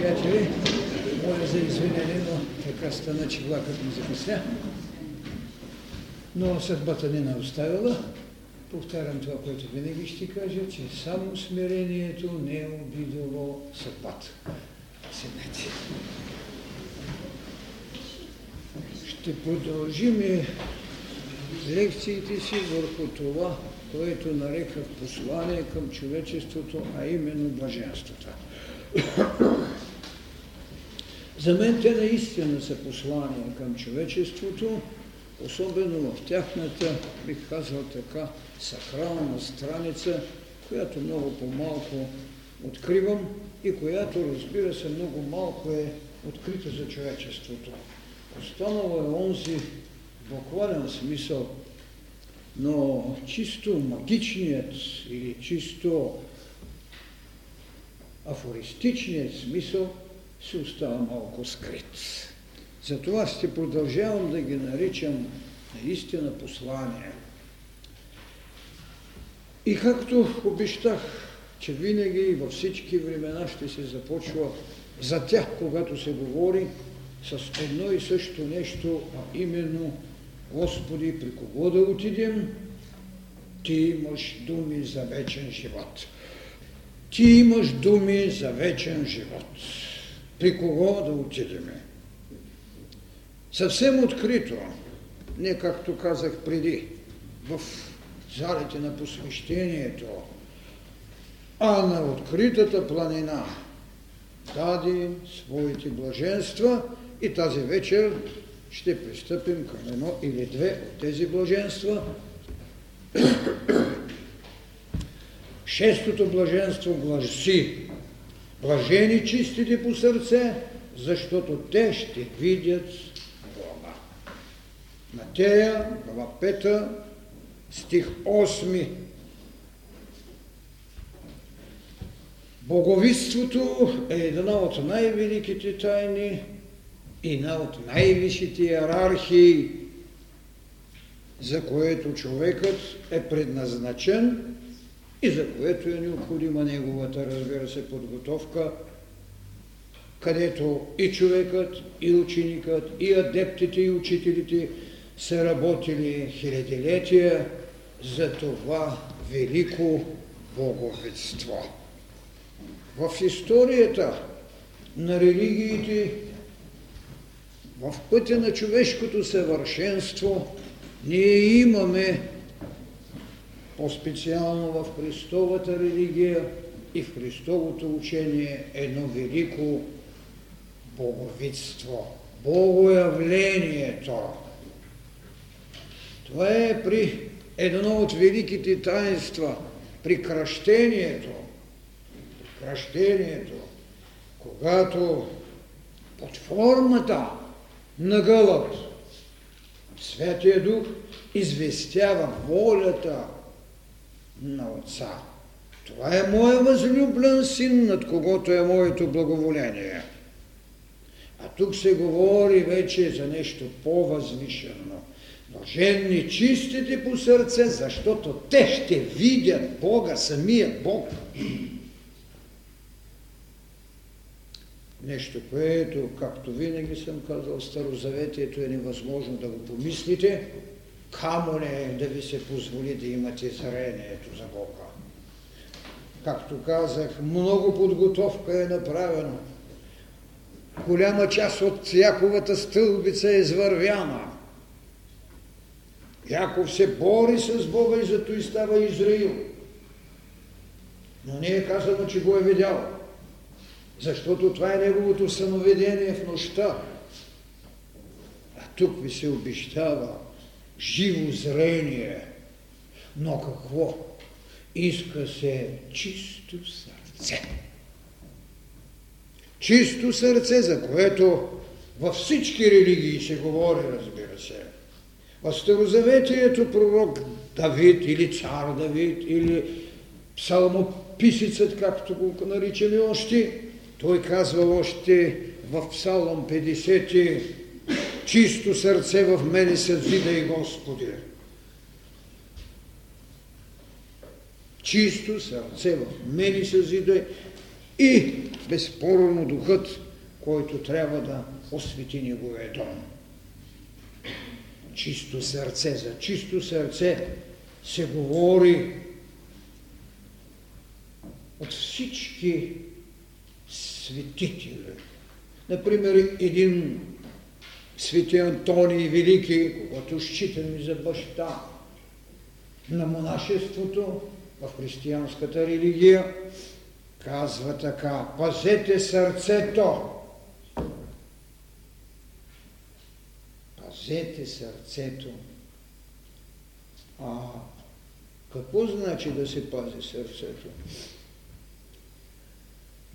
приятели! Моля за извинение, но така стана, че влакът ми закъсня. Но съдбата не ме оставила. Повтарям това, което винаги ще кажа, че само смирението не е обидало съдбата. Седнете. Ще продължим лекциите си върху това, което нареках послание към човечеството, а именно блаженството. За мен те наистина са послания към човечеството, особено в тяхната, бих казал така, сакрална страница, която много по-малко откривам и която, разбира се, много малко е открита за човечеството. Останало е онзи буквален смисъл, но чисто магичният или чисто афористичният смисъл се остава малко скрит. Затова ще продължавам да ги наричам наистина послания. И както обещах, че винаги и във всички времена ще се започва за тях, когато се говори, с едно и също нещо, а именно Господи, при кого да отидем? Ти имаш думи за вечен живот. Ти имаш думи за вечен живот. При кого да отидем? Съвсем открито, не както казах преди, в залите на посвещението, а на откритата планина даде своите блаженства и тази вечер ще пристъпим към едно или две от тези блаженства. Шестото блаженство гласи Блажени чистите по сърце, защото те ще видят Бога. Матея, глава 5, стих 8. Боговиството е една от най-великите тайни една от най-висшите иерархии, за което човекът е предназначен и за което е необходима неговата, разбира се, подготовка, където и човекът, и ученикът, и адептите, и учителите са работили хилядилетия за това велико боговетство. В историята на религиите в пътя на човешкото съвършенство ние имаме по-специално в Христовата религия и в Христовото учение едно велико боговидство, богоявлението. Това е при едно от великите таинства, при кръщението. При кръщението, когато под формата на гълъб. Святия Дух известява волята на Отца. Това е моя възлюблен син, над когото е моето благоволение. А тук се говори вече за нещо по-възвишено. Блаженни чистите по сърце, защото те ще видят Бога, самия Бог. Нещо, което, както винаги съм казал, Старозаветието е невъзможно да го помислите, камо не да ви се позволи да имате зрението за Бога. Както казах, много подготовка е направена. Голяма част от Яковата стълбица е извървяна. Яков се бори с Бога и зато и става Израил. Но не е казано, че го е видял защото това е неговото самоведение в нощта. А тук ви се обещава живо зрение. Но какво? Иска се чисто сърце. Чисто сърце, за което във всички религии се говори, разбира се. В Старозаветието пророк Давид или цар Давид или псалмописецът, както го наричаме още, той казва още в Псалом 50 чисто сърце в мене и Господи. Чисто сърце в мене съзидай и безспорно духът, който трябва да освети неговия дом. Чисто сърце, за чисто сърце се говори от всички светители. Например, един свети Антоний Велики, когато считаме за баща на монашеството в християнската религия, казва така, пазете сърцето. Пазете сърцето. А какво значи да се пази сърцето?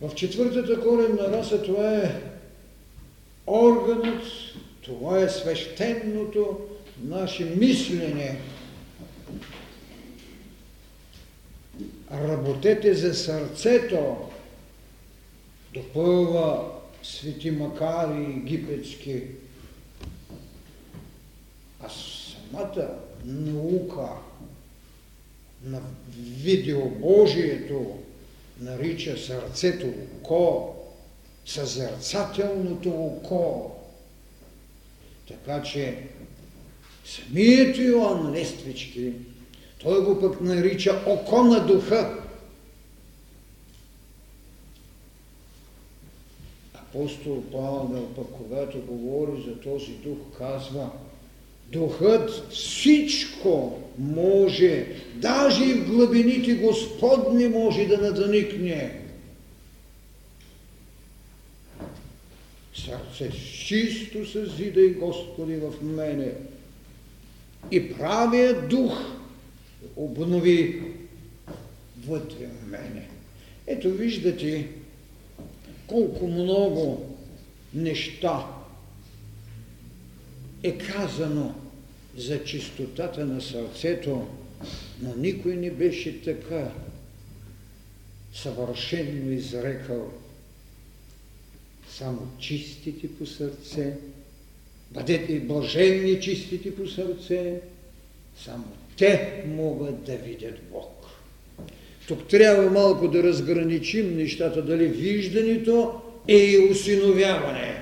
В четвъртата коренна раса това е органът, това е свещеното наше мислене. Работете за сърцето, допълва свети Макари египетски. А самата наука на видеобожието нарича сърцето око, съзерцателното око. Така че самият Йоанн Лествички, той го пък нарича око на духа. Апостол Павел пък, когато говори за този дух, казва – Духът всичко може, даже и в глъбините Господни може да надъникне. Сърце чисто съзидай, Господи, в мене. И правия дух обнови вътре в мене. Ето виждате колко много неща е казано за чистотата на сърцето, но никой не беше така съвършенно изрекал. Само чистите по сърце, бъдете блаженни чистите по сърце, само те могат да видят Бог. Тук трябва малко да разграничим нещата, дали виждането е и усиновяване.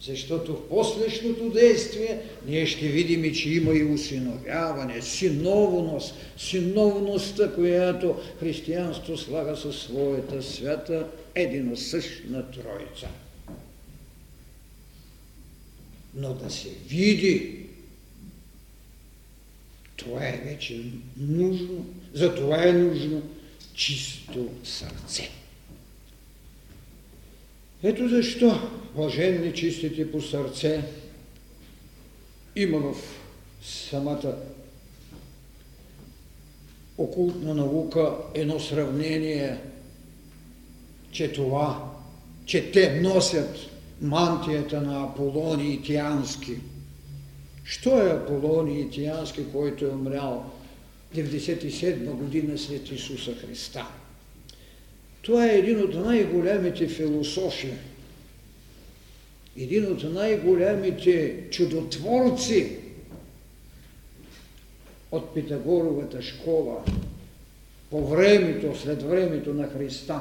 Защото в последното действие ние ще видим, че има и усиновяване, синовност, синовността, която християнство слага със своята свята единосъщна Троица. Но да се види, това е вече нужно, за това е нужно чисто сърце. Ето защо блаженни чистите по сърце има в самата окултна наука едно сравнение, че това, че те носят мантията на Аполони Тиански. Що е Аполони Тиански, който е умрял 97 година след Исуса Христа? Това е един от най-големите философи, един от най-големите чудотворци от Питагоровата школа по времето, след времето на Христа.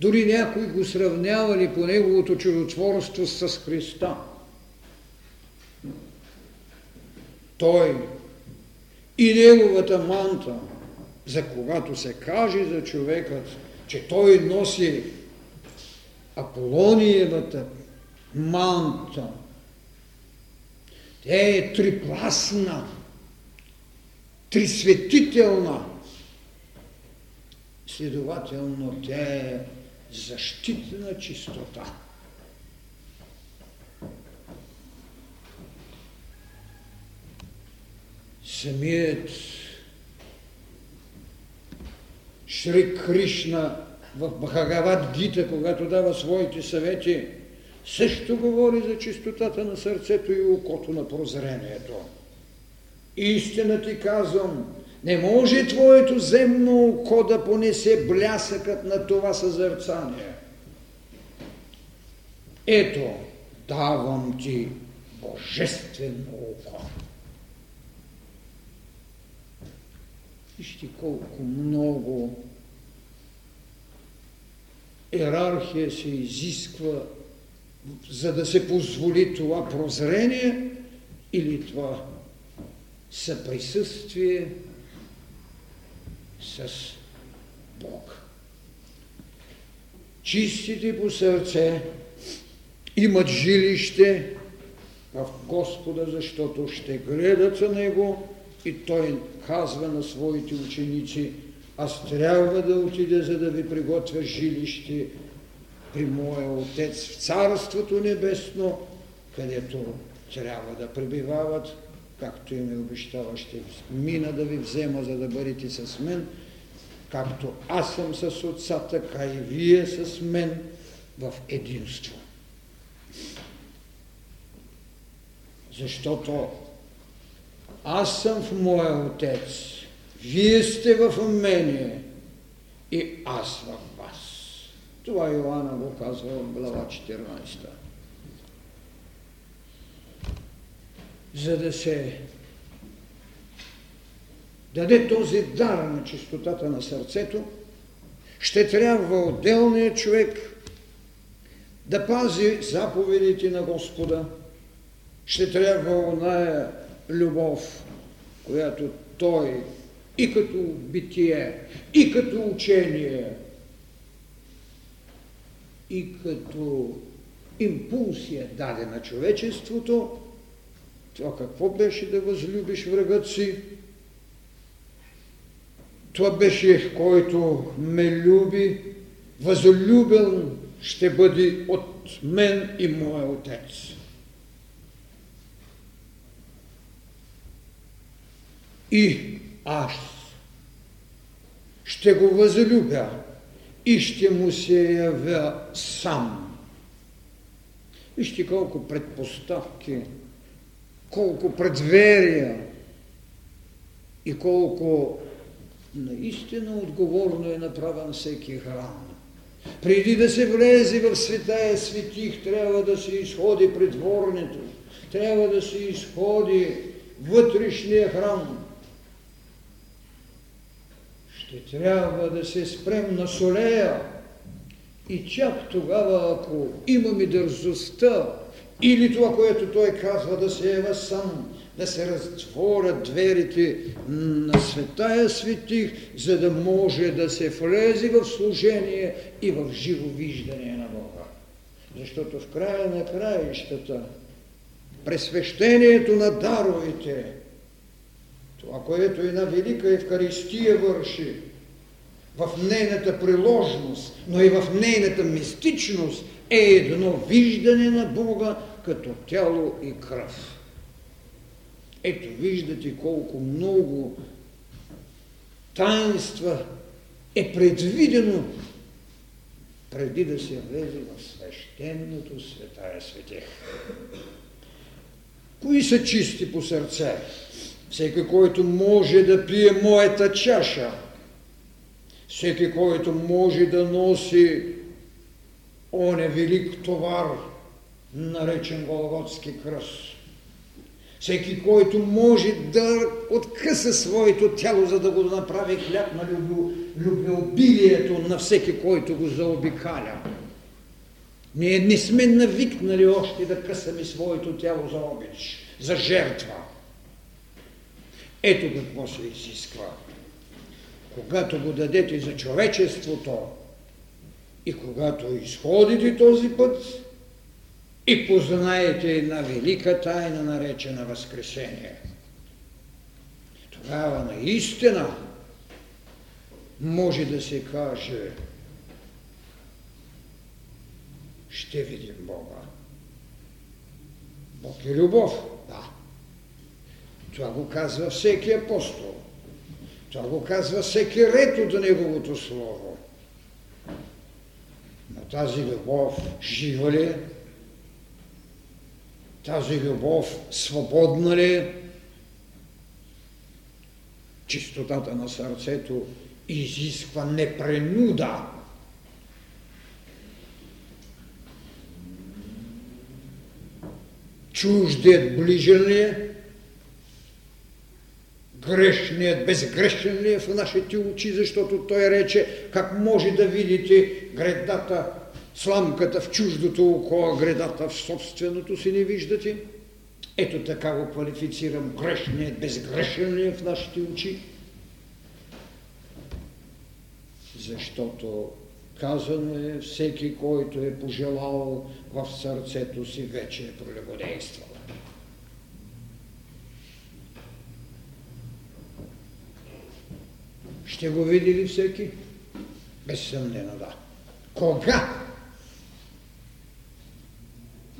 Дори някои го сравнявали по неговото чудотворство с Христа. Той и неговата манта – за когато се каже за човекът, че той носи Аполониевата манта, тя е трипласна, трисветителна. Следователно, тя е защитна чистота. Самият Шри Кришна в Бхагават Гита, когато дава своите съвети, също говори за чистотата на сърцето и окото на прозрението. Истина ти казвам, не може твоето земно око да понесе блясъкът на това съзърцание. Ето, давам ти божествено око. Вижте колко много Иерархия се изисква, за да се позволи това прозрение или това съприсъствие с Бог. Чистите по сърце имат жилище в Господа, защото ще гледат за Него и Той казва на своите ученици, аз трябва да отида, за да ви приготвя жилище при моя Отец в Царството Небесно, където трябва да пребивават, както им е обещава, ще мина да ви взема, за да бъдете с мен, както аз съм с Отца, така и вие с мен в единство. Защото аз съм в моя Отец, вие сте в мене и аз в вас. Това Йоанна го казва в глава 14. За да се даде този дар на чистотата на сърцето, ще трябва отделният човек да пази заповедите на Господа, ще трябва оная любов, която Той и като битие, и като учение, и като импулсия даде на човечеството, това какво беше да възлюбиш врагът си? Това беше, който ме люби, възлюбен ще бъде от мен и моя отец. И аз ще го възлюбя и ще му се явя сам. Вижте колко предпоставки, колко предверия и колко наистина отговорно е направен всеки храм. Преди да се влезе в света светих, трябва да се изходи придворното, трябва да се изходи вътрешния храм, ще трябва да се спрем на солея и чак тогава, ако имаме дързостта или това, което той казва, да се ева сам, да се разтворят дверите на светая светих, за да може да се влезе в служение и в живо виждане на Бога. Защото в края на краищата, пресвещението на даровите – това, което една велика Евхаристия върши в нейната приложност, но и в нейната мистичност, е едно виждане на Бога като тяло и кръв. Ето виждате колко много таинства е предвидено преди да се влезе в свещеното светая светех. Кои са чисти по сърце? всеки, който може да пие моята чаша, всеки, който може да носи оне велик товар, наречен Голготски кръст. Всеки, който може да откъса своето тяло, за да го направи хляб на любвеобилието на всеки, който го заобикаля. Ние не сме навикнали още да късаме своето тяло за обич, за жертва. Ето какво се изисква. Когато го дадете за човечеството и когато изходите този път и познаете една велика тайна, наречена Възкресение, тогава наистина може да се каже ще видим Бога. Бог е любов, да. Това го казва всеки апостол. Това го казва всеки ред от Неговото Слово. Но тази любов жива ли е? Тази любов свободна ли е? Чистотата на сърцето изисква непренуда. Чуждият ближен ли е? грешният безгрешен ли е в нашите очи, защото той рече, как може да видите гредата, сламката в чуждото око, а гредата в собственото си не виждате? Ето така го квалифицирам. Грешният е в нашите очи? Защото казано е, всеки, който е пожелал в сърцето си, вече е пролегодействал. Ще го види ли всеки? Безсъмнено да. Кога?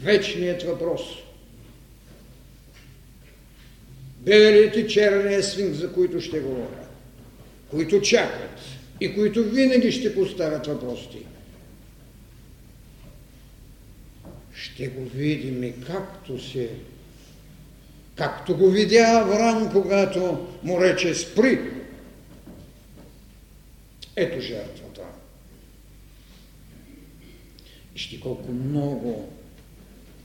Вечният въпрос. Белите черния свинг, за които ще говоря, които чакат и които винаги ще поставят въпросите. Ще го видим и както се както го видя Авраам, когато му рече спри, ето жертвата. Вижте колко много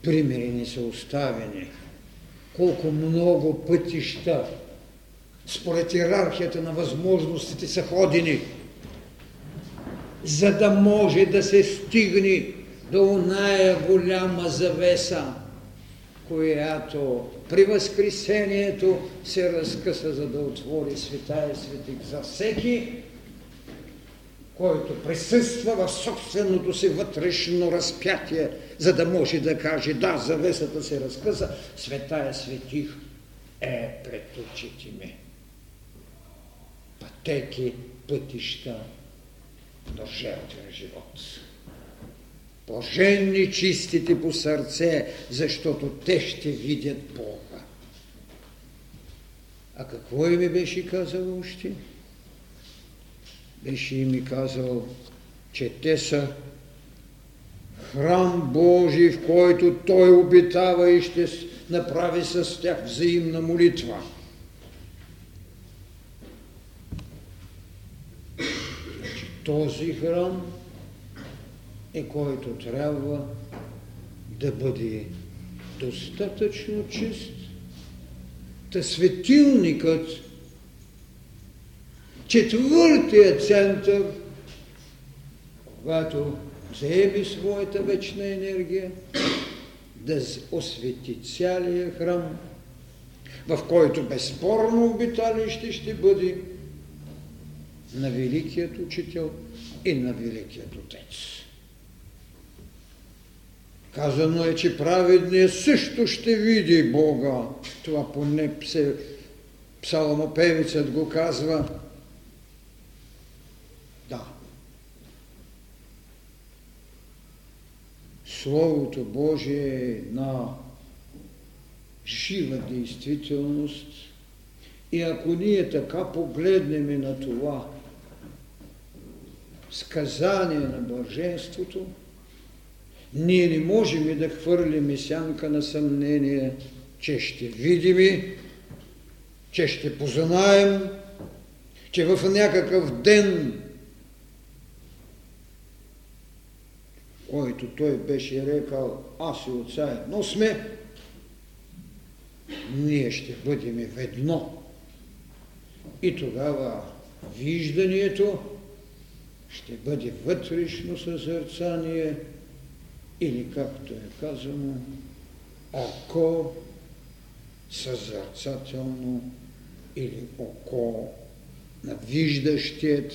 примери ни са оставени, колко много пътища според иерархията на възможностите са ходени, за да може да се стигне до оная голяма завеса, която при Възкресението се разкъса, за да отвори света и светик за всеки, който присъства в собственото си вътрешно разпятие, за да може да каже, да, завесата се разкъса, света е светих е пред очите ми. Пътеки, пътища до жертвен живот. Блаженни чистите по сърце, защото те ще видят Бога. А какво и ми беше казал още? беше и ми казал, че те са храм Божий, в който Той обитава и ще направи с тях взаимна молитва. Значи, този храм е който трябва да бъде достатъчно чист, та светилникът четвъртия център, когато заеби своята вечна енергия, да освети цялия храм, в който безспорно обиталище ще бъде на Великият Учител и на Великият Отец. Казано е, че праведният също ще види Бога. Това поне псалмопевицът го казва. Словото Божие е на жива действителност. И ако ние така погледнем на това сказание на блаженството, ние не можем да хвърлим сянка на съмнение, че ще видим, че ще познаем, че в някакъв ден който той беше рекал, аз и отца едно сме, ние ще бъдем ведно. И тогава вижданието ще бъде вътрешно съзерцание или както е казано, око съзерцателно или око на виждащият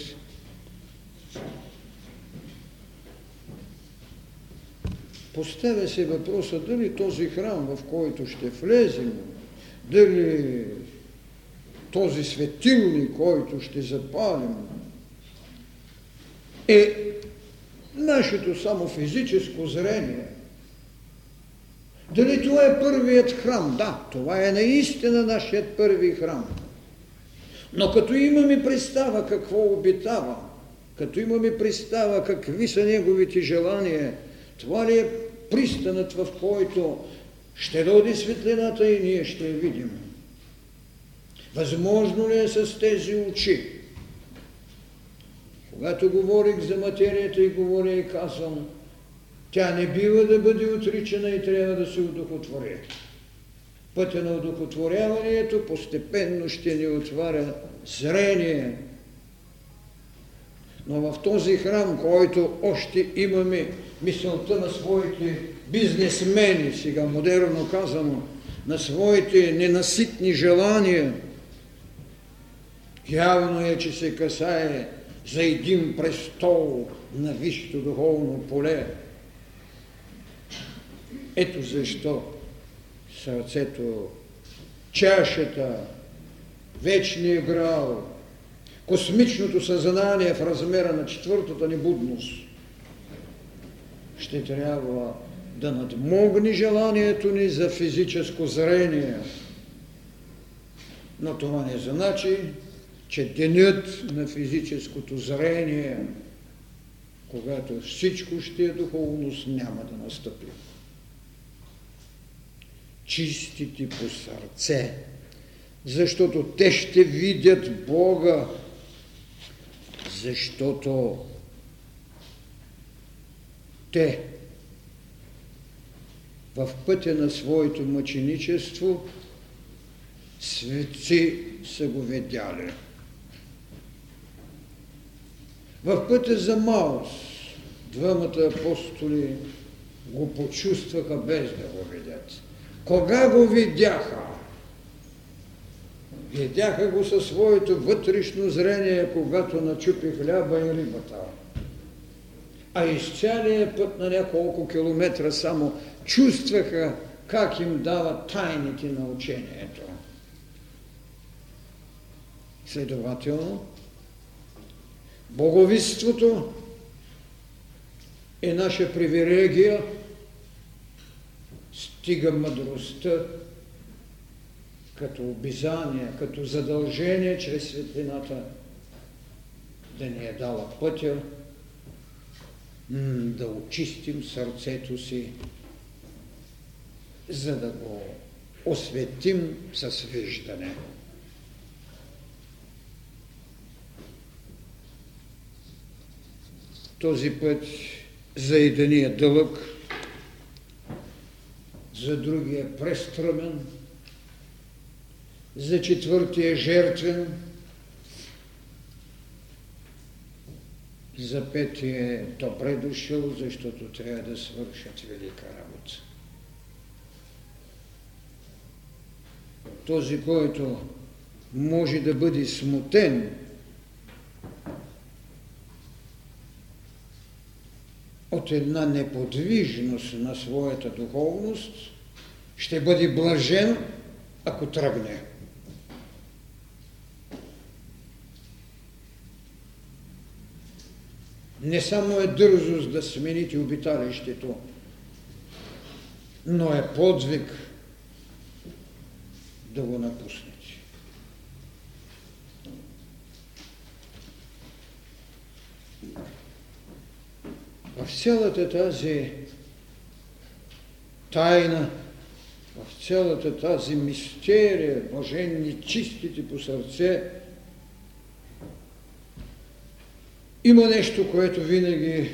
Поставя се въпроса дали този храм, в който ще влезем, дали този светилник, който ще запалим, е нашето само физическо зрение. Дали това е първият храм? Да, това е наистина нашият първи храм. Но като имаме представа какво обитава, като имаме представа какви са неговите желания – това ли е пристанът, в който ще дойде светлината и ние ще я видим? Възможно ли е с тези очи? Когато говорих за материята и говоря и казвам, тя не бива да бъде отричана и трябва да се удохотвори. Пътя на удохотворяването постепенно ще ни отваря зрение. Но в този храм, който още имаме мисълта на своите бизнесмени, сега модерно казано, на своите ненаситни желания, явно е, че се касае за един престол на висшето духовно поле. Ето защо сърцето, чашата, вечния грал, космичното съзнание в размера на четвъртата ни будност ще трябва да надмогне желанието ни за физическо зрение. Но това не значи, че денят на физическото зрение, когато всичко ще е духовност, няма да настъпи. Чистите по сърце, защото те ще видят Бога, защото те в пътя на своето мъченичество светци са го видяли. В пътя за Маус двамата апостоли го почувстваха без да го видят. Кога го видяха? Видяха го със своето вътрешно зрение, когато начупи хляба и рибата. А из цялия път на няколко километра само. Чувстваха как им дава тайните на учението. Следователно, боговиството е наша привилегия, стига мъдростта като обизание, като задължение чрез светлината да ни е дала пътя да очистим сърцето си, за да го осветим с виждане. Този път за единия дълъг, за другия престръмен, за четвъртия е жертвен, за петия е добре дошъл, защото трябва да свършат велика работа. Този, който може да бъде смутен от една неподвижност на своята духовност, ще бъде блажен, ако тръгне. Не само е дързост да смените обиталището, но е подвиг да го напуснете. В цялата тази тайна, в цялата тази мистерия, блаженни, чистите по сърце, Има нещо, което винаги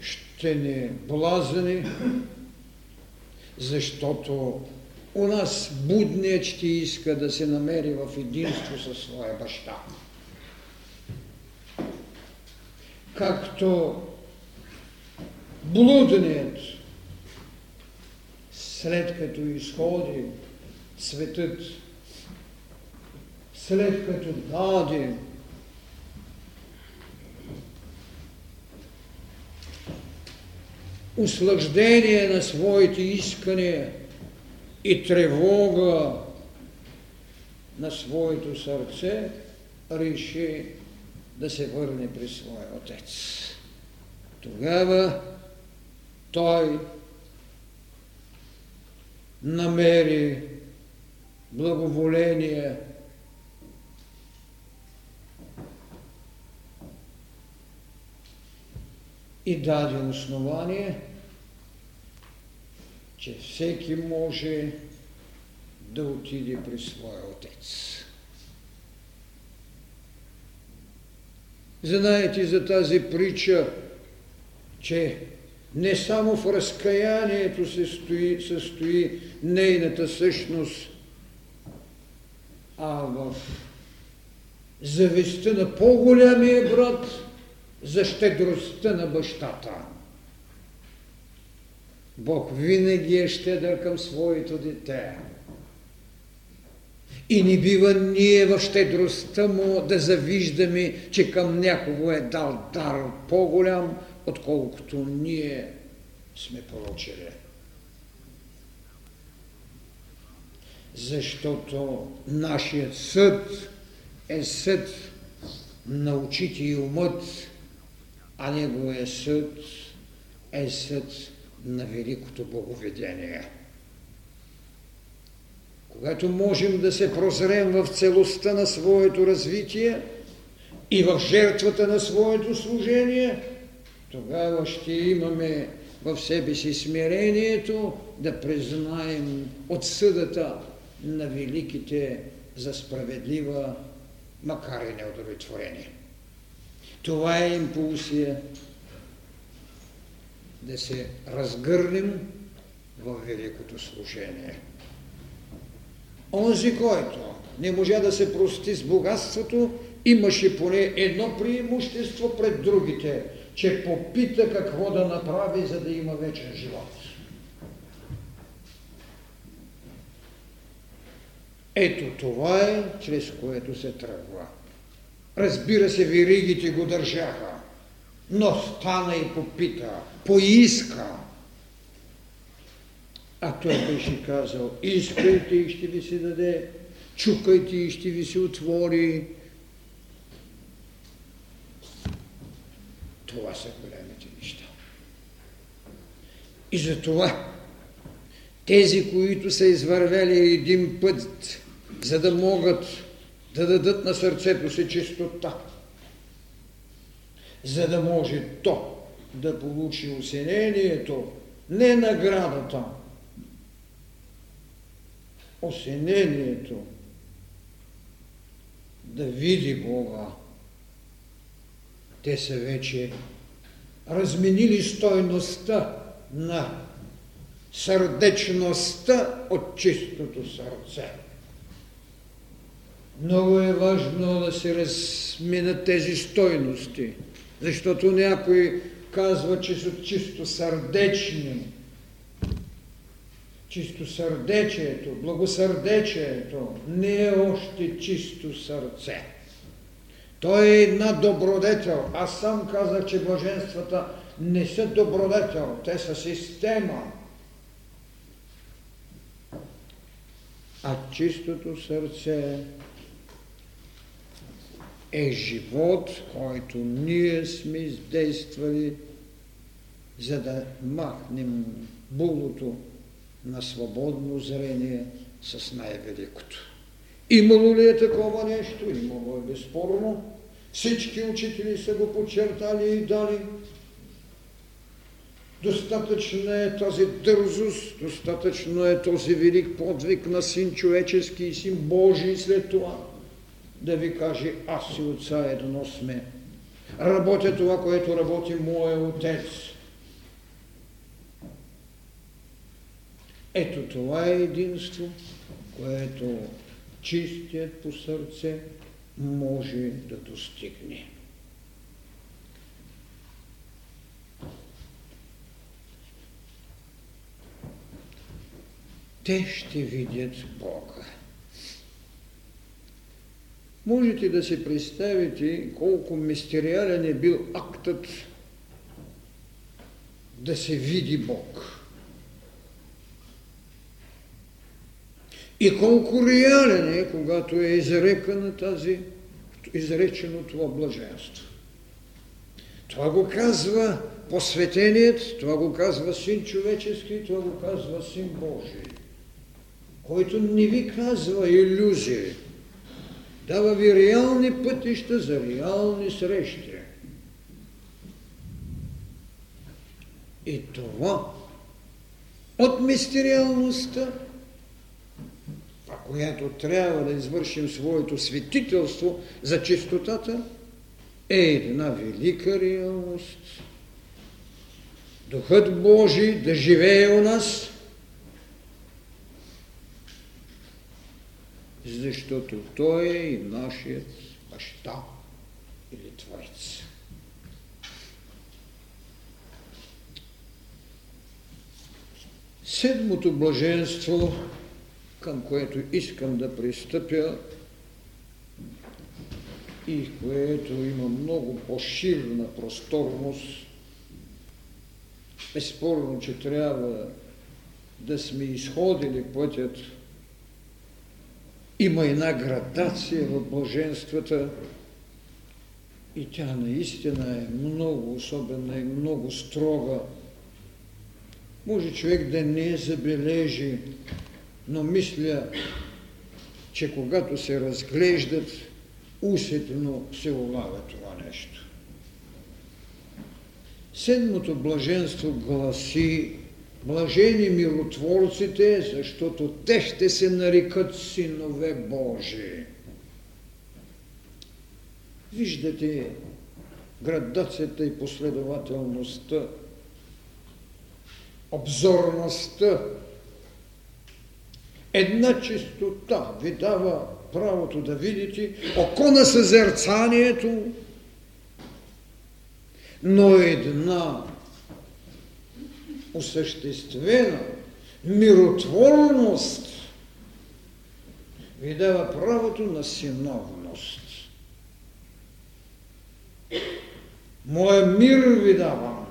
ще ни блазани, защото у нас будният ще иска да се намери в единство със своя баща. Както блудният, след като изходи светът, след като даде услаждение на своите искания и тревога на своето сърце, реши да се върне при своя отец. Тогава той намери благоволение и даде основание, че всеки може да отиде при своя отец. Знаете за тази притча, че Не само в разкаянието се стои, състои нейната същност, а в завистта на по-голямия брат за щедростта на бащата. Бог винаги е щедър към своето дете. И не бива ние в щедростта му да завиждаме, че към някого е дал дар по-голям, отколкото ние сме получили. Защото нашият съд е съд на очите и умът, а неговия съд е съд на великото боговедение. Когато можем да се прозрем в целостта на своето развитие и в жертвата на своето служение, тогава ще имаме в себе си смирението да признаем отсъдата на великите за справедлива, макар и неудовлетворение. Това е импулсия да се разгърнем в великото служение. Онзи, който не можа да се прости с богатството, имаше поне едно преимущество пред другите, че попита какво да направи, за да има вечен живот. Ето това е, чрез което се тръгва. Разбира се, виригите го държаха, но стана и попита, поиска. А той беше казал, искайте и ще ви се даде, чукайте и ще ви се отвори. Това са големите неща. И затова тези, които са извървели един път, за да могат да дадат на сърцето си чистота, за да може то да получи осенението, не наградата, осенението, да види Бога. Те са вече разменили стойността на сърдечността от чистото сърце. Много е важно да се разминат тези стойности, защото някой казва, че са чисто сърдечни. Чисто сърдечието, благосърдечието не е още чисто сърце. Той е една добродетел. Аз сам казах, че блаженствата не са добродетел, те са система. А чистото сърце е живот, който ние сме издействали, за да махнем булото на свободно зрение с най-великото. Имало ли е такова нещо? Имало е безспорно. Всички учители са го подчертали и дали. Достатъчна е тази дързост, достатъчно е този велик подвиг на син човечески и син Божий след това да ви каже, аз и отца едно сме. Работя това, което работи моя отец. Ето това е единство, което чистият по сърце може да достигне. Те ще видят Бога. Можете да си представите колко мистериален е бил актът да се види Бог. И колко реален е, когато е изрекана тази, изречено това блаженство. Това го казва посветеният, това го казва Син човечески, това го казва Син Божий, който не ви казва иллюзии, Дава ви реални пътища за реални срещи. И това от мистериалността, а която трябва да извършим своето светителство за чистотата, е една велика реалност. Духът Божий да живее у нас, защото Той е и нашият баща или Творец. Седмото блаженство, към което искам да пристъпя и което има много по-ширна просторност, безспорно, че трябва да сме изходили пътят. Има една градация в блаженствата и тя наистина е много особена и много строга. Може човек да не забележи, но мисля, че когато се разглеждат, усетно се улага това нещо. Седмото блаженство гласи Блажени миротворците, защото те ще се нарекат синове Божии. Виждате градацията и последователността, обзорността. Една чистота ви дава правото да видите око на съзерцанието, но една осъществена миротворност ви дава правото на синовност. Моя мир ви давам.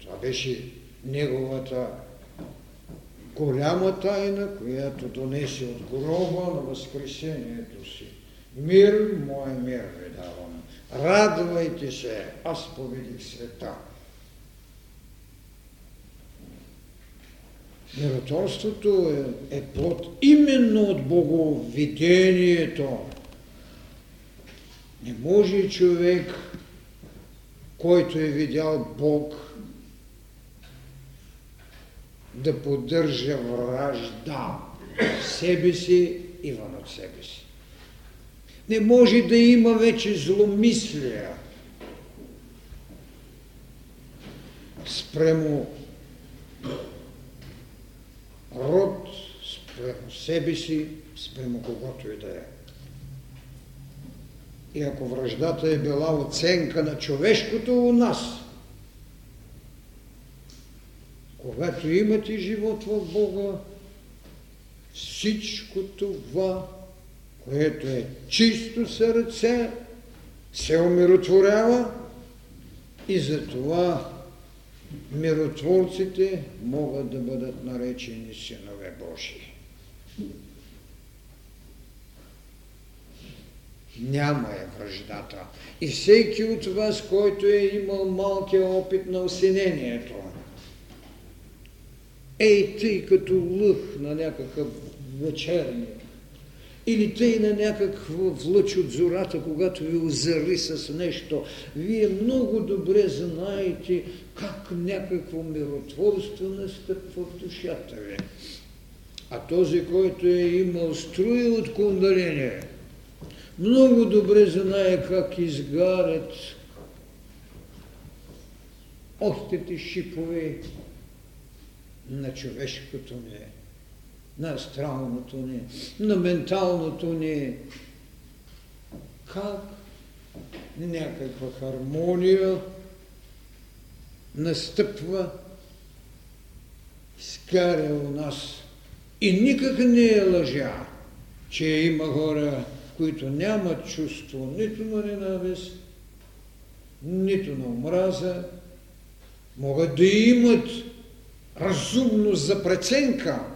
Това беше неговата голяма тайна, която донесе от гроба на възкресението си. Мир, моя мир ви давам. Радвайте се, аз победих света. Миротворството е, е плод именно от боговидението. Не може човек, който е видял Бог, да поддържа вражда в себе си и вън от себе си. Не може да има вече зломислия спремо род, спремо себе си, спремо когото и да е. И ако връждата е била оценка на човешкото у нас, когато имате живот в Бога, всичко това което е чисто сърце, се умиротворява и затова миротворците могат да бъдат наречени синове Божии. Няма е връждата. И всеки от вас, който е имал малкия опит на осенението, ей тъй като лъх на някакъв вечерник, или тъй на някаква влъч от зората, когато ви озари с нещо. Вие много добре знаете как някакво миротворство настъпва в душата ви. А този, който е имал струи от кундаление, много добре знае как изгарят остите шипове на човешкото не на астралното ни, на менталното ни. Как някаква хармония настъпва, скаря у нас. И никак не е лъжа, че има хора, които нямат чувство нито на ненавист, нито на омраза, могат да имат разумност за преценка,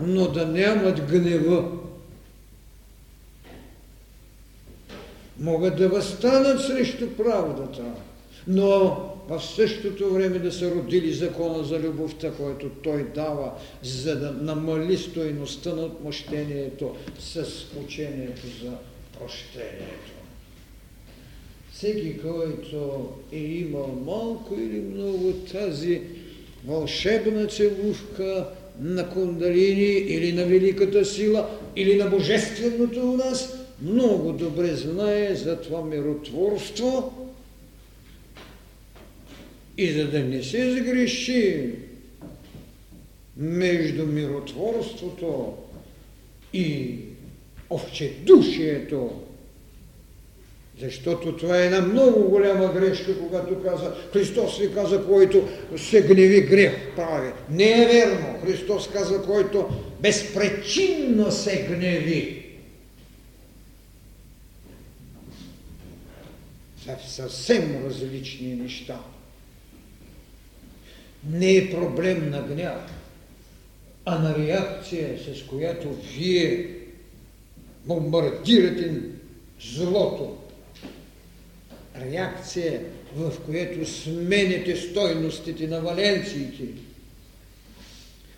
но да нямат гнева. Могат да възстанат срещу правдата, но в същото време да са родили закона за любовта, който той дава, за да намали стойността на отмъщението с учението за прощението. Всеки, който е имал малко или много тази вълшебна целувка, на кундалини или на великата сила или на божественото у нас, много добре знае за това миротворство. И за да не се сгреши между миротворството и овчедушието, защото това е една много голяма грешка, когато каза, Христос ви каза, който се гневи грех прави. Не е верно. Христос каза, който безпричинно се гневи. Са съвсем различни неща. Не е проблем на гняв, а на реакция, с която вие бомбардирате злото. Реакция, в която смените стойностите на валенциите.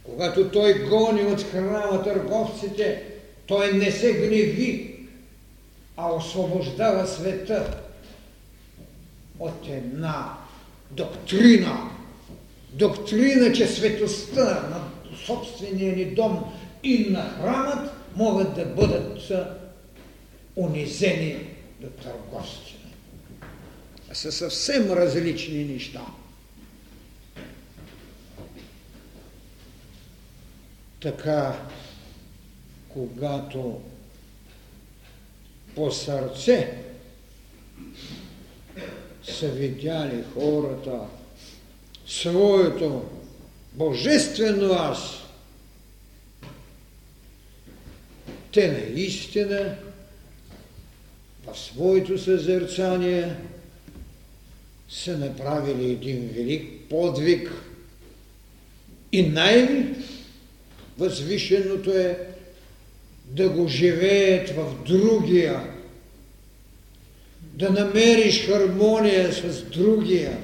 Когато той гони от храма търговците, той не се гневи, а освобождава света от една доктрина. Доктрина, че светостта на собствения ни дом и на храмът могат да бъдат унизени до търговци. Са съвсем различни неща. Така, когато по сърце са видяли хората своето божествено аз, те наистина в своето съзерцание са направили един велик подвиг. И най-възвишеното е да го живеят в другия, да намериш хармония с другия,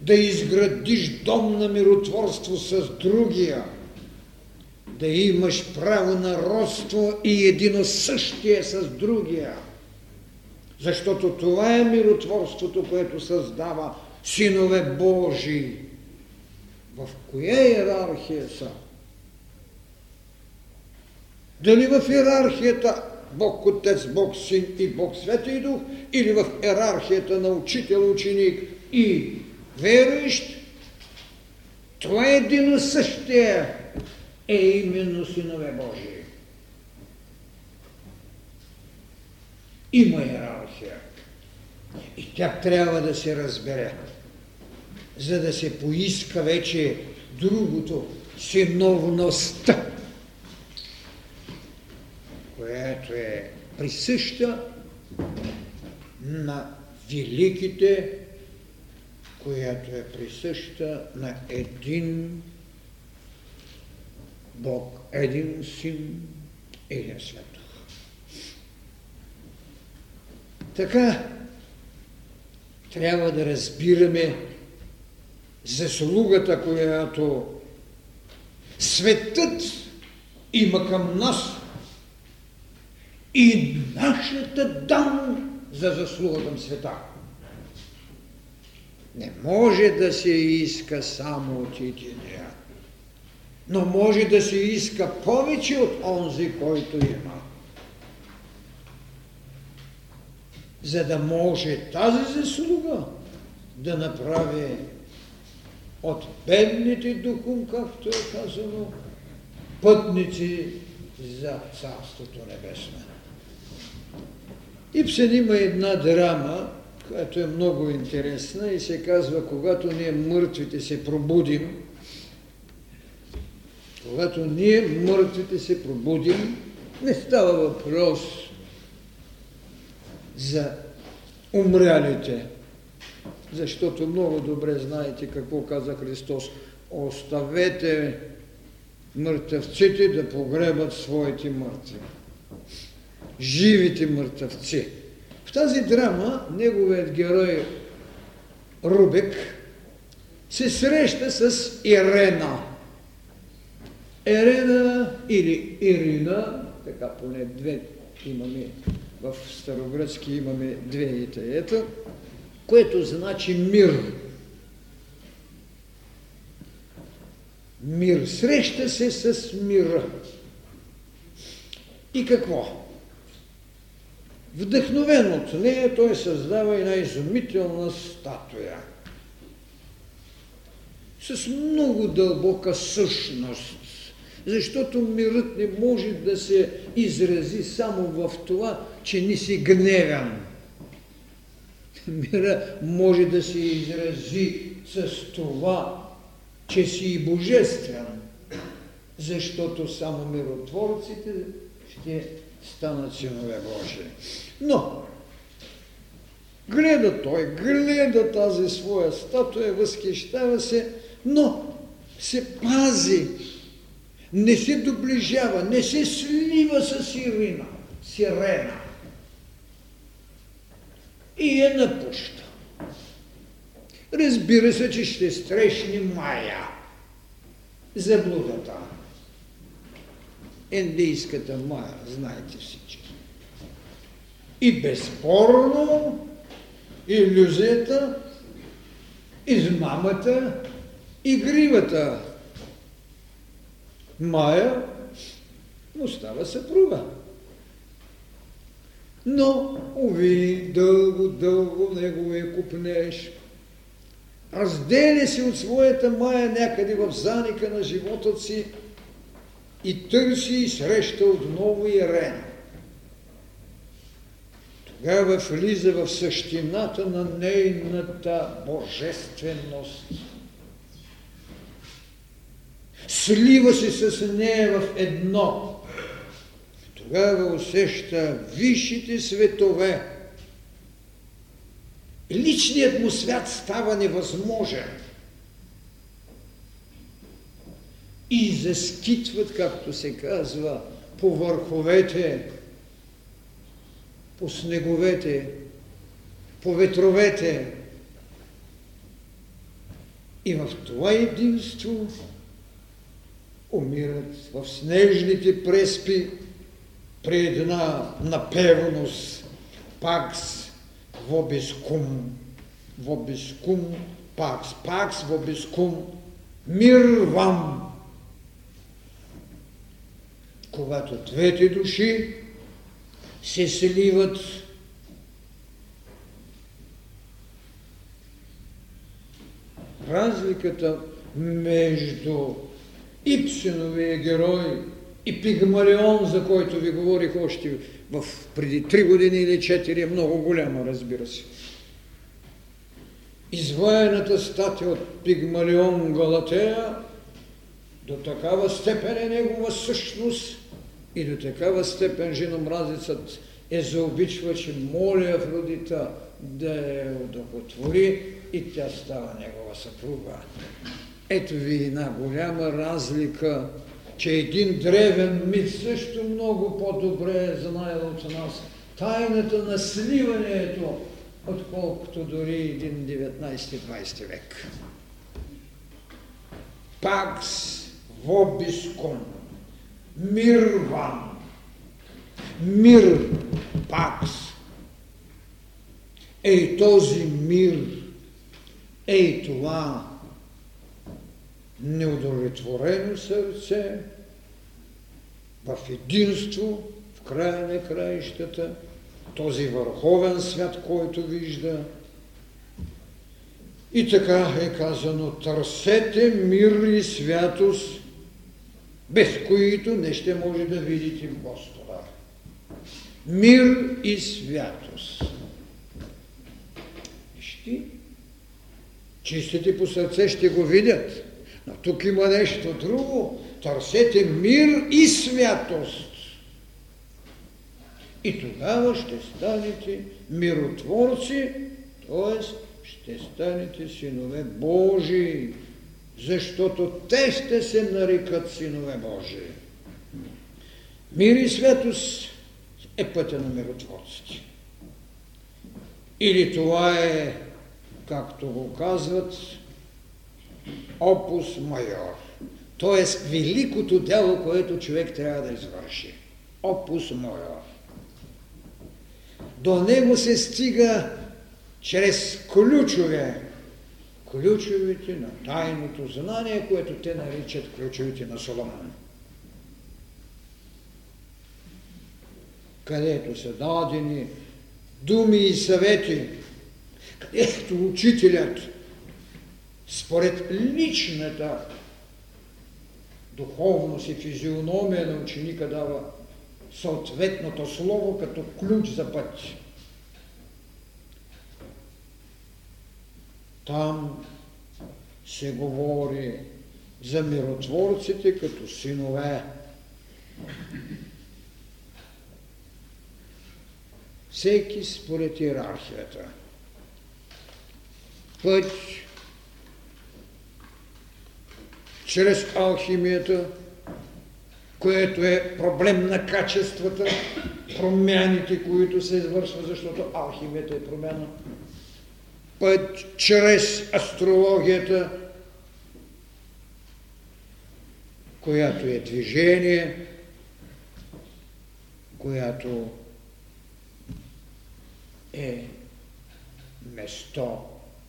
да изградиш дом на миротворство с другия, да имаш право на родство и едино същие с другия. Защото това е миротворството, което създава синове Божии. В коя иерархия са? Дали в иерархията Бог Отец, Бог Син и Бог Свети Дух, или в иерархията на учител, ученик и верующ, това е едино същия е именно синове Божии. Има иерархия. И тя трябва да се разбере, за да се поиска вече другото, синовността, която е присъща на великите която е присъща на един Бог, един син, един свет. Така трябва да разбираме заслугата, която светът има към нас и нашата дан за заслуга към света. Не може да се иска само от единия, но може да се иска повече от онзи, който има. За да може тази заслуга да направи от бедните духом, както е казано, пътници за Царството Небесно. Ипсен има една драма, която е много интересна и се казва, когато ние мъртвите се пробудим, когато ние мъртвите се пробудим, не става въпрос за умрялите, защото много добре знаете какво каза Христос. Оставете мъртъвците да погребат своите мъртви. Живите мъртъвци тази драма неговият герой Рубек се среща с Ирена. Ерена или Ирина, така поне две имаме, в старогръцки имаме две итаета, което значи мир. Мир. Среща се с мира. И какво? Вдъхновен от нея, той създава една изумителна статуя. с много дълбока същност. Защото мирът не може да се изрази само в това, че не си гневен. Мира може да се изрази с това, че си и божествен. Защото само миротворците ще станат синове Божии. Но, гледа той, гледа тази своя статуя, възхищава се, но се пази, не се доближава, не се слива с Ирина, сирена. И я напуща. Разбира се, че ще срещне Майя. Заблудата. Индийската Майя, знаете всички. И безспорно иллюзията, измамата, игривата Майя му става съпруга. Но, уви, дълго, дълго неговия купнеж. Разделя се от своята Майя някъде в заника на живота си и търси и среща отново Ирена. Тогава влиза в същината на нейната божественост. Слива се с нея в едно. Тогава усеща висшите светове. Личният му свят става невъзможен. И заскитват, както се казва, по върховете по снеговете, по ветровете. И в това единство умират в снежните преспи при една напевност пакс вобискум, вобискум, пакс, пакс вобискум, мир вам. Когато двете души се сливат разликата между Ипсиновия герой и Пигмалион, за който ви говорих още в преди три години или четири, е много голяма, разбира се. Изваяната статия от Пигмалион Галатея до такава степен е негова същност, и до такава степен женомразецът е заобичва, че моли Афродита да я удохотвори и тя става негова съпруга. Ето ви една голяма разлика, че един древен мит също много по-добре знае от нас тайната на сливането, отколкото дори един 19-20 век. Пакс вобискум мир вам. Мир пакс. Ей този мир, ей това неудовлетворено сърце в единство, в края на краищата, този върховен свят, който вижда. И така е казано, търсете мир и святост без които не ще може да видите Господа. Мир и святост. Вижте, чистите по сърце ще го видят. Но тук има нещо друго. Търсете мир и святост. И тогава ще станете миротворци, т.е. ще станете синове Божии защото те ще се нарекат синове Божии. Мир и светост е пътя на миротворците. Или това е, както го казват, опус майор. Т.е. великото дело, което човек трябва да извърши. Опус майор. До него се стига чрез ключове, ключовите на тайното знание, което те наричат ключовите на Соломон. Където са дадени думи и съвети, където учителят според личната духовност и физиономия на ученика дава съответното слово като ключ за път. Там се говори за миротворците като синове. Всеки според иерархията. Път чрез алхимията, което е проблем на качествата, промяните, които се извършва, защото алхимията е промяна. Път чрез астрологията, която е движение, която е место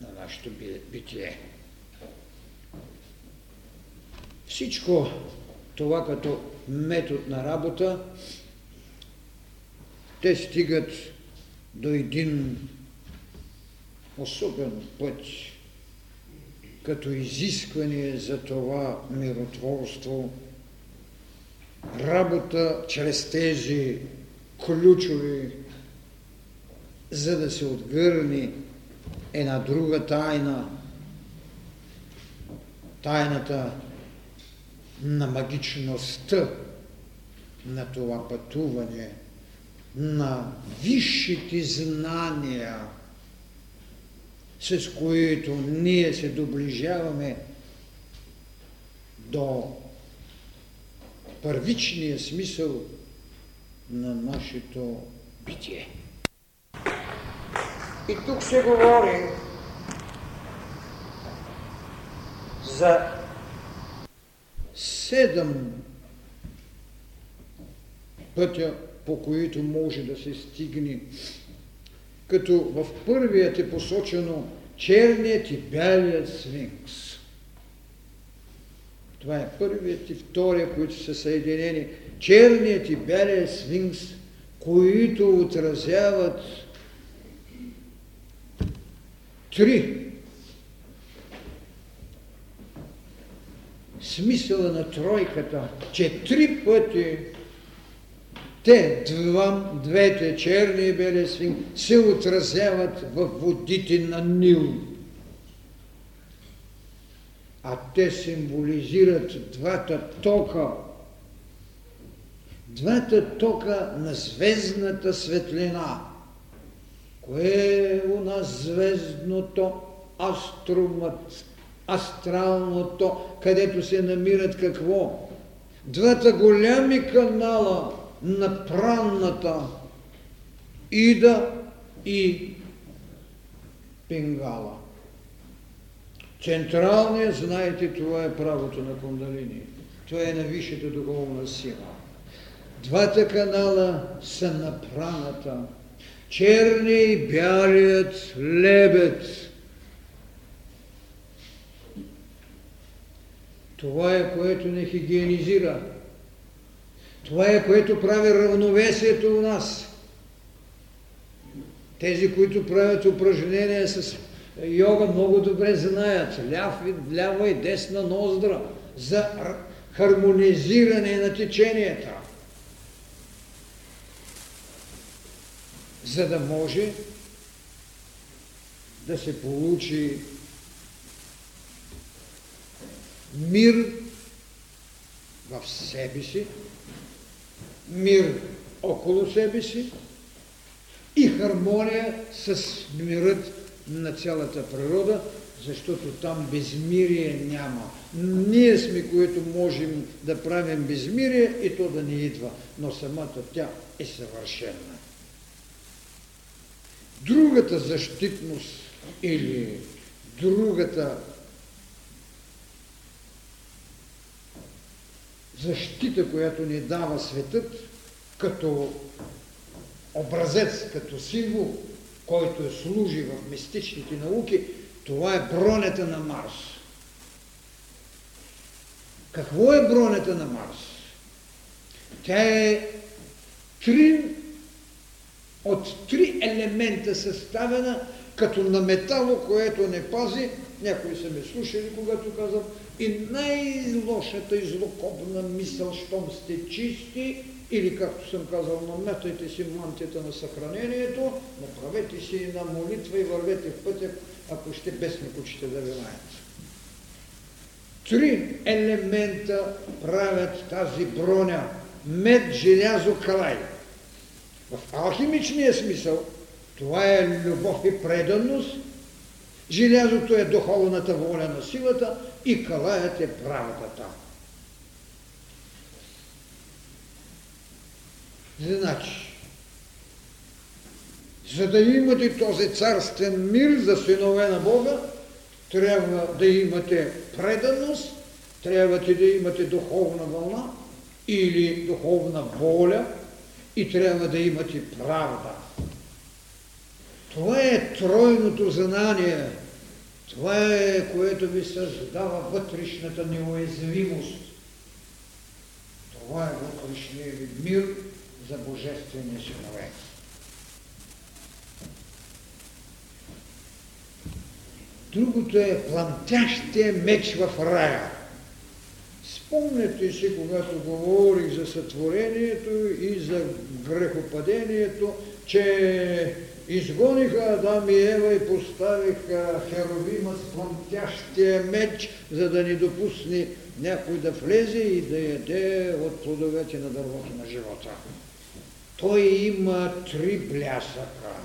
на нашето битие. Всичко това като метод на работа, те стигат до един особен път, като изискване за това миротворство, работа чрез тези ключови, за да се отгърне една друга тайна, тайната на магичността на това пътуване, на висшите знания, с които ние се доближаваме до първичния смисъл на нашето битие. И тук се говори за седем пътя, по които може да се стигне, като в първият е посочено черният и бялият свинкс. Това е първият и втория, които са съединени. Черният и бялият свинкс, които отразяват три смисъла на тройката, че три пъти те, два, двете черни и бели свин, се отразяват в водите на Нил. А те символизират двата тока, двата тока на звездната светлина. Кое е у нас звездното астромат, астралното, където се намират какво? Двата голями канала на пранната Ида и Пингала. Централният, знаете, това е правото на кундалини. Това е на висшата духовна сила. Двата канала са на праната. Черният и бялият лебед Това е което не хигиенизира. Това е което прави равновесието у нас. Тези, които правят упражнения с йога, много добре знаят ляв, лява и десна ноздра за хармонизиране на теченията. За да може да се получи мир в себе си, мир около себе си и хармония с мирът на цялата природа, защото там безмирие няма. Ние сме, които можем да правим безмирие и то да ни идва, но самата тя е съвършена. Другата защитност или другата защита, която ни дава светът, като образец, като символ, който е служи в мистичните науки, това е бронята на Марс. Какво е бронята на Марс? Тя е три, от три елемента съставена, като на метало, което не пази някои са ме слушали, когато казвам, и най-лошата и злокобна мисъл, щом сте чисти, или както съм казал, наметайте си мантията на съхранението, направете си една молитва и вървете в пътя, ако ще без никучите да ви лаят. Три елемента правят тази броня. Мед, желязо, калай. В алхимичния смисъл това е любов и преданност, желязото е духовната воля на силата и калаят е правдата. Значи, за да имате този царствен мир за синове на Бога, трябва да имате преданост, трябва да имате духовна вълна или духовна воля и трябва да имате правда. Това е тройното знание. Това е, което ви създава вътрешната неуязвимост. Това е вътрешния ви мир за Божествения синове. Другото е пламтящия меч в рая. Спомняте си, когато говорих за сътворението и за грехопадението, че изгониха Адам и Ева и поставиха херовима с пламтящия меч, за да ни допусне някой да влезе и да яде от плодовете на дървото на живота. Той има три блясъка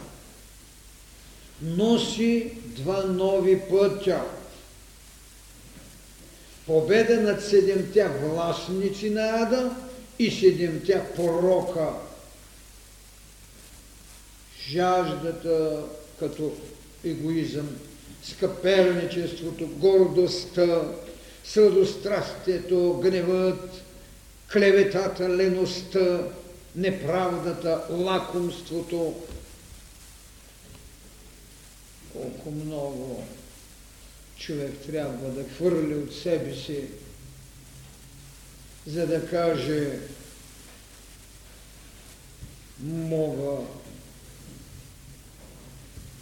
носи два нови пътя. Победа над седемтя властници на Ада и седемтя пророка. Жаждата като егоизъм, скъперничеството, гордостта, сладострастието, гневът, клеветата, леността, неправдата, лакомството, колко много човек трябва да хвърли от себе си, за да каже мога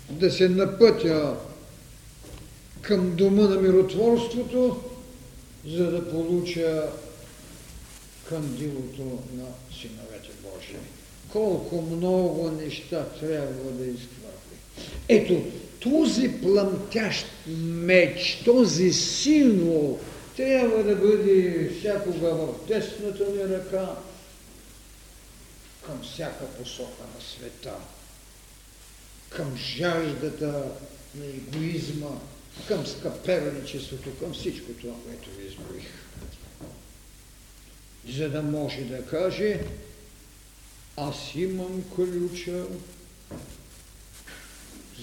да се напътя към дома на миротворството, за да получа кандилото на синовете Божии. Колко много неща трябва да изхвърли. Ето, този пламтящ меч, този символ трябва да бъде всякога в десната ни ръка към всяка посока на света, към жаждата на егоизма, към скъперничеството, към всичко това, което ви изброих. За да може да каже, аз имам ключа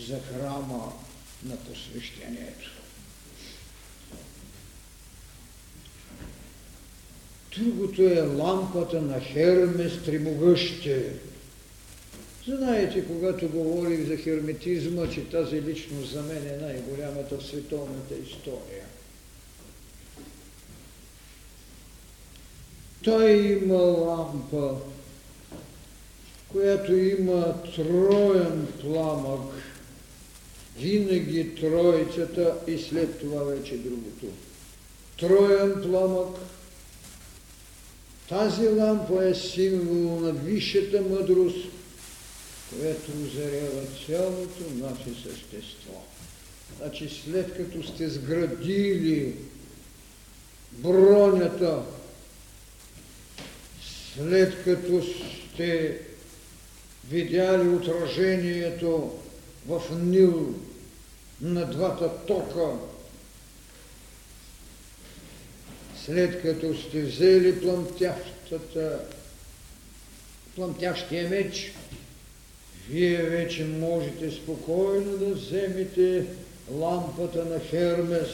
за храма на посвещението. Другото е лампата на Хермес Тримогъще. Знаете, когато говорих за херметизма, че тази личност за мен е най-голямата в световната история. Той има лампа, която има троен пламък – винаги троицата и след това вече другото. Троен пламък. Тази лампа е символ на висшата мъдрост, която озарява цялото наше същество. Значи след като сте сградили бронята, след като сте видяли отражението в Нил на двата тока, след като сте взели пламтящата, пламтящия меч, вие вече можете спокойно да вземете лампата на Хермес,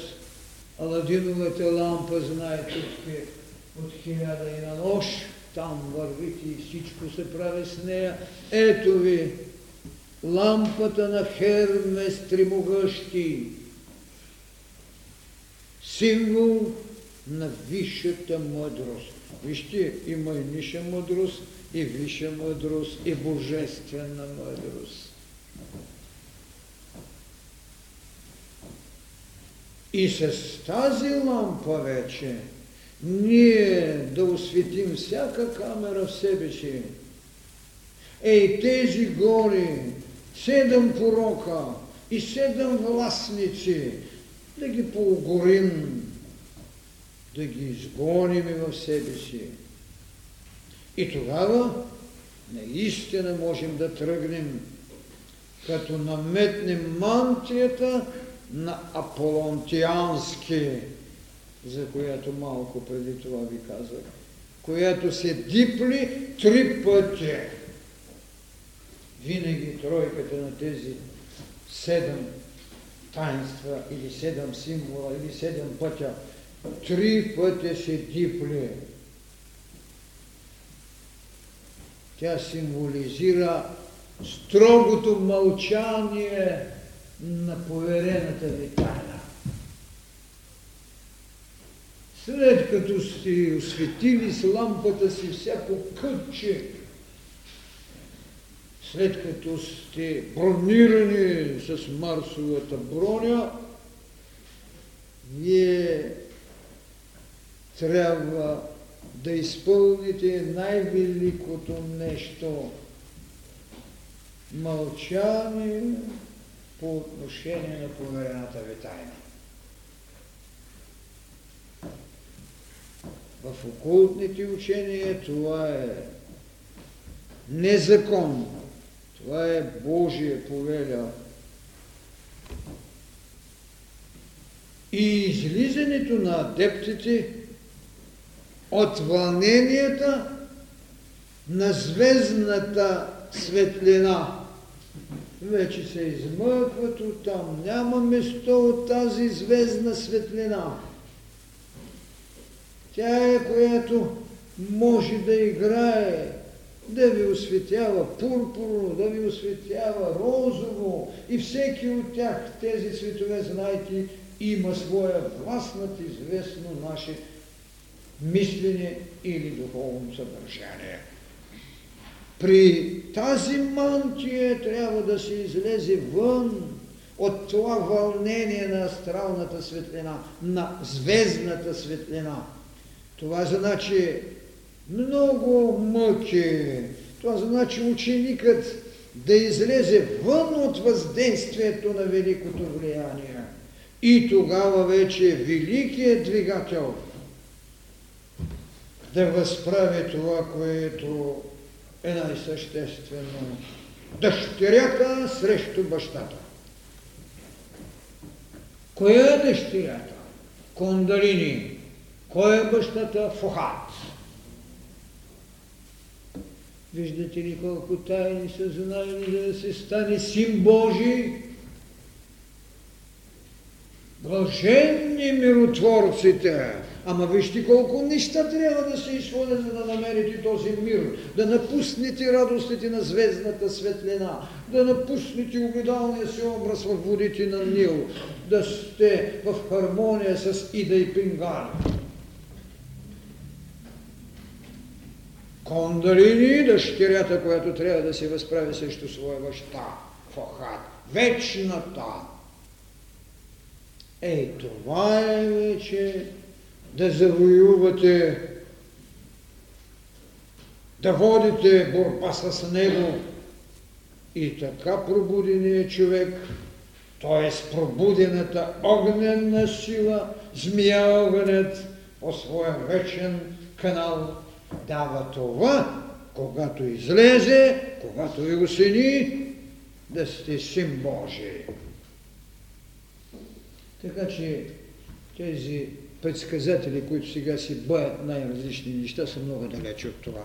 Аладиновата лампа, знаете, от хиляда и на нощ, там вървите и всичко се прави с нея. Ето ви лампата на Хермес тримогъщи, символ на висшата мъдрост. Вижте, има и ниша мъдрост, и висша мъдрост, и божествена мъдрост. И с тази лампа вече ние да осветим всяка камера в себе си. Ей, тези гори, седем порока и седем властници, да ги поугорим, да ги изгоним в себе си. И тогава наистина можем да тръгнем, като наметнем мантията на аполонтиански, за която малко преди това ви казах, която се дипли три пъти. Винаги тройката на тези седем таинства или седем символа или седем пътя, три пъти се дипли. Тя символизира строгото мълчание на поверената ви тайна. След като сте осветили с лампата си всяко кътче, след като сте бронирани с Марсовата броня, вие трябва да изпълните най-великото нещо – мълчание по отношение на поверената ви тайна. В окултните учения това е незаконно. Това е Божия повеля. И излизането на адептите от вълненията на звездната светлина. Вече се измъкват от там. Няма место от тази звездна светлина. Тя е, която може да играе, да ви осветява пурпурно, да ви осветява розово и всеки от тях тези светове, знаете, има своя власт над известно наше мислене или духовно съдържание. При тази мантия трябва да се излезе вън от това вълнение на астралната светлина, на звездната светлина. Това значи много мъки. Това значи ученикът да излезе вън от въздействието на великото влияние. И тогава вече великият двигател да възправи това, което е най-съществено. Дъщерята срещу бащата. Коя е дъщерята? Кондалини. Кой е бащата? Фохат. Виждате ли колко тайни са знаели, да се стане син Божий? Блаженни миротворците! Ама вижте колко неща трябва да се изходят, за да намерите този мир, да напуснете радостите на звездната светлина, да напуснете огледалния си образ в водите на Нил, да сте в хармония с Ида и Пингар. Кондалини, дъщерята, която трябва да се възправи срещу своя баща, Фохат, вечната. Ей, това е вече да завоювате, да водите борба с него. И така пробуденият човек, т.е. пробудената огненна сила, змия огънят по своя вечен канал, дава това, когато излезе, когато ви осени, да сте син Божий. Така че тези предсказатели, които сега си боят най-различни неща, са много далече от това.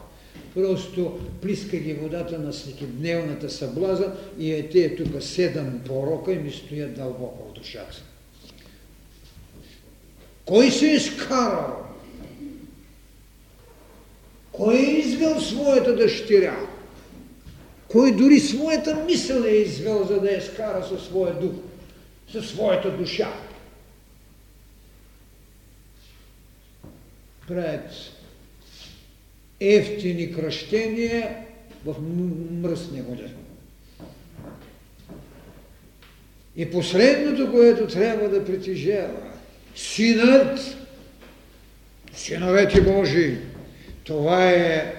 Просто плиска ги водата на всекидневната съблаза и е те тук седем порока и ми стоят дълбоко в душата. Кой се е скарал? Кой е извел своята дъщеря? Кой дори своята мисъл е извел, за да я скара със своя дух, със своята душа? Правят ефтини кръщения в мръсни води. И последното, което трябва да притежава, Синът, синовете Божии, това е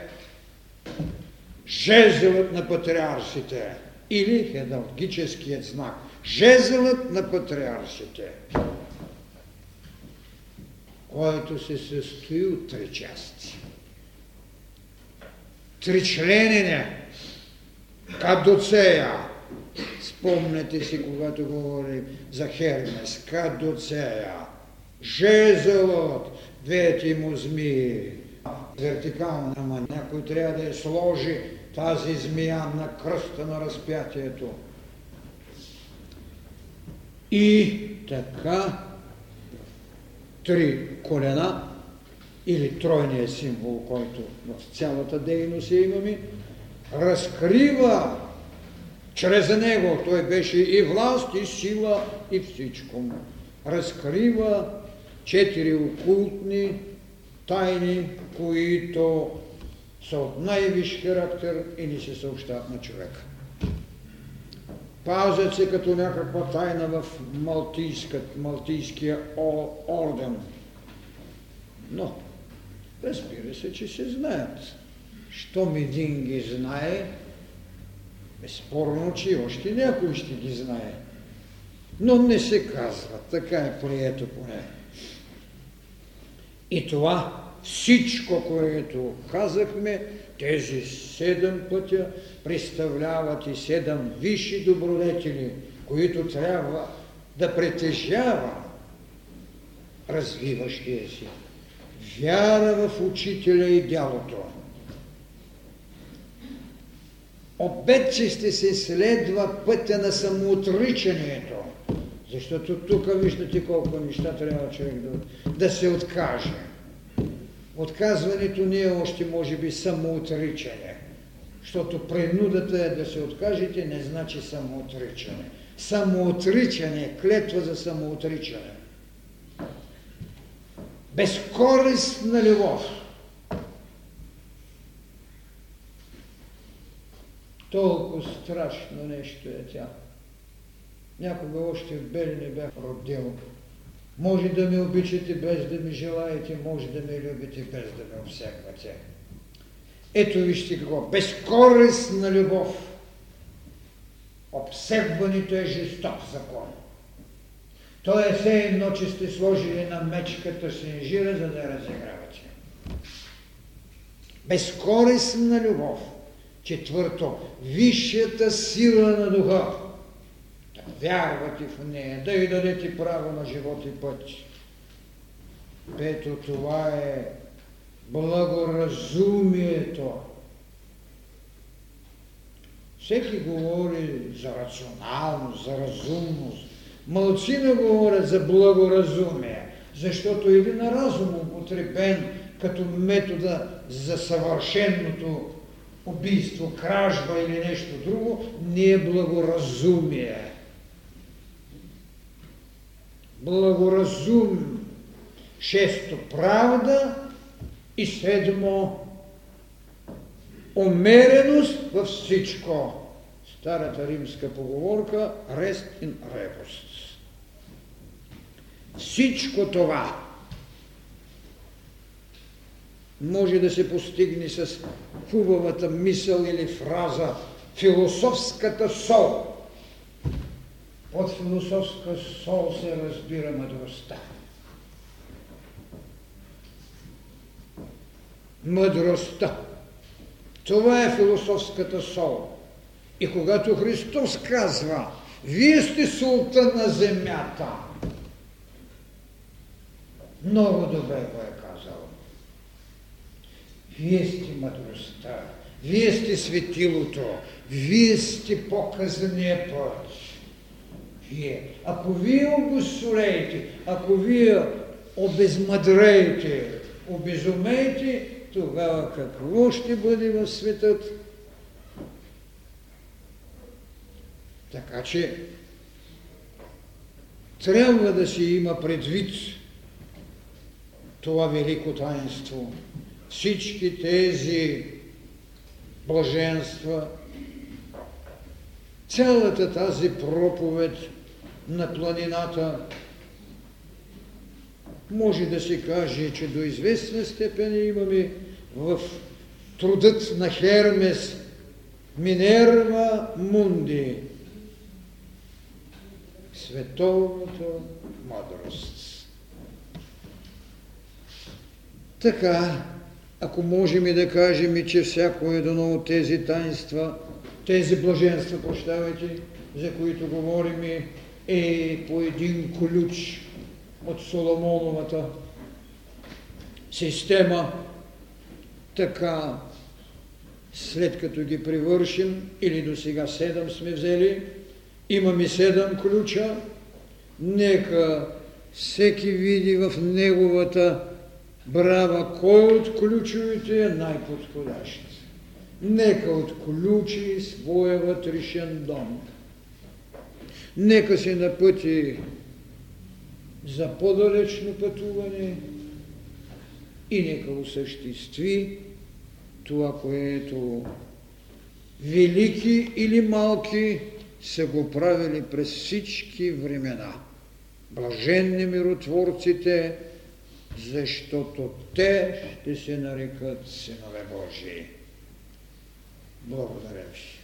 жезълът на патриарсите или хедалгическият знак. Жезълът на патриарсите, който се състои от три части. Тричленене, кадоцея. Спомнете си, когато говорим за Хермес, кадоцея. Жезълът, двете му змии, вертикална, ама някой трябва да я сложи тази змия на кръста на разпятието. И така три колена или тройния символ, който в цялата дейност имаме, разкрива чрез него, той беше и власт, и сила, и всичко. Разкрива четири окултни тайни, които са от най-висш характер и не се съобщават на човека. Пазят се като някаква тайна в Малтийския орден. Но, разбира се, че се знаят. Щом един ги знае, безспорно, че още някой ще ги знае. Но не се казва, така е прието поне. И това всичко, което казахме, тези седем пътя представляват и седем висши добродетели, които трябва да притежава развиващия си. Вяра в учителя и дялото. Обед, че ще се следва пътя на самоотричането, защото тук виждате колко неща трябва човек да, да се откаже. Отказването не е още, може би, самоотричане. Защото принудата е да се откажете, не значи самоотричане. Самоотричане е клетва за самоотричане. Безкористна любов. Толкова страшно нещо е тя. Някога още в Белине бях родил. Може да ме обичате без да ми желаете, може да ме любите без да ме обсягвате. Ето вижте какво. Безкорисна любов. Обсебването е жесток закон. То е все едно, че сте сложили на мечката синжира, за да разигравате. Безкорисна любов. Четвърто. Висшата сила на духа вярвате в нея, да й дадете право на живот и път. Пето, това е благоразумието. Всеки говори за рационалност, за разумност. Малцина говорят за благоразумие, защото един разум употребен като метода за съвършенното убийство, кражба или нещо друго, не е благоразумие благоразум, шесто правда и седмо умереност във всичко. Старата римска поговорка Rest in rebus. Всичко това може да се постигне с хубавата мисъл или фраза философската сол – от философска сол се разбира мъдростта. Мъдростта. Това е философската сол. И когато Христос казва, вие сте султа на земята, много добре го е казал. Вие сте мъдростта, вие сте светилото, вие сте показания път вие. Ако вие обосолеете, ако вие обезмъдреете, обезумеете, тогава какво ще бъде в светът? Така че трябва да се има предвид това велико таинство. Всички тези блаженства, цялата тази проповед на планината може да се каже, че до известна степен имаме в трудът на Хермес Минерва Мунди световната мъдрост. Така, ако можем и да кажем, че всяко едно от тези таинства, тези блаженства, прощавайте, за които говорим, е по един ключ от Соломоновата система, така след като ги привършим, или до сега седем сме взели, имаме седем ключа, нека всеки види в неговата брава кой от ключовете е най-подходящ. Нека отключи своя вътрешен дом. Нека се напъти за по-далечно пътуване и нека осъществи това, което велики или малки са го правили през всички времена. Блаженни миротворците, защото те ще се нарекат синове Божии. Благодаря ви.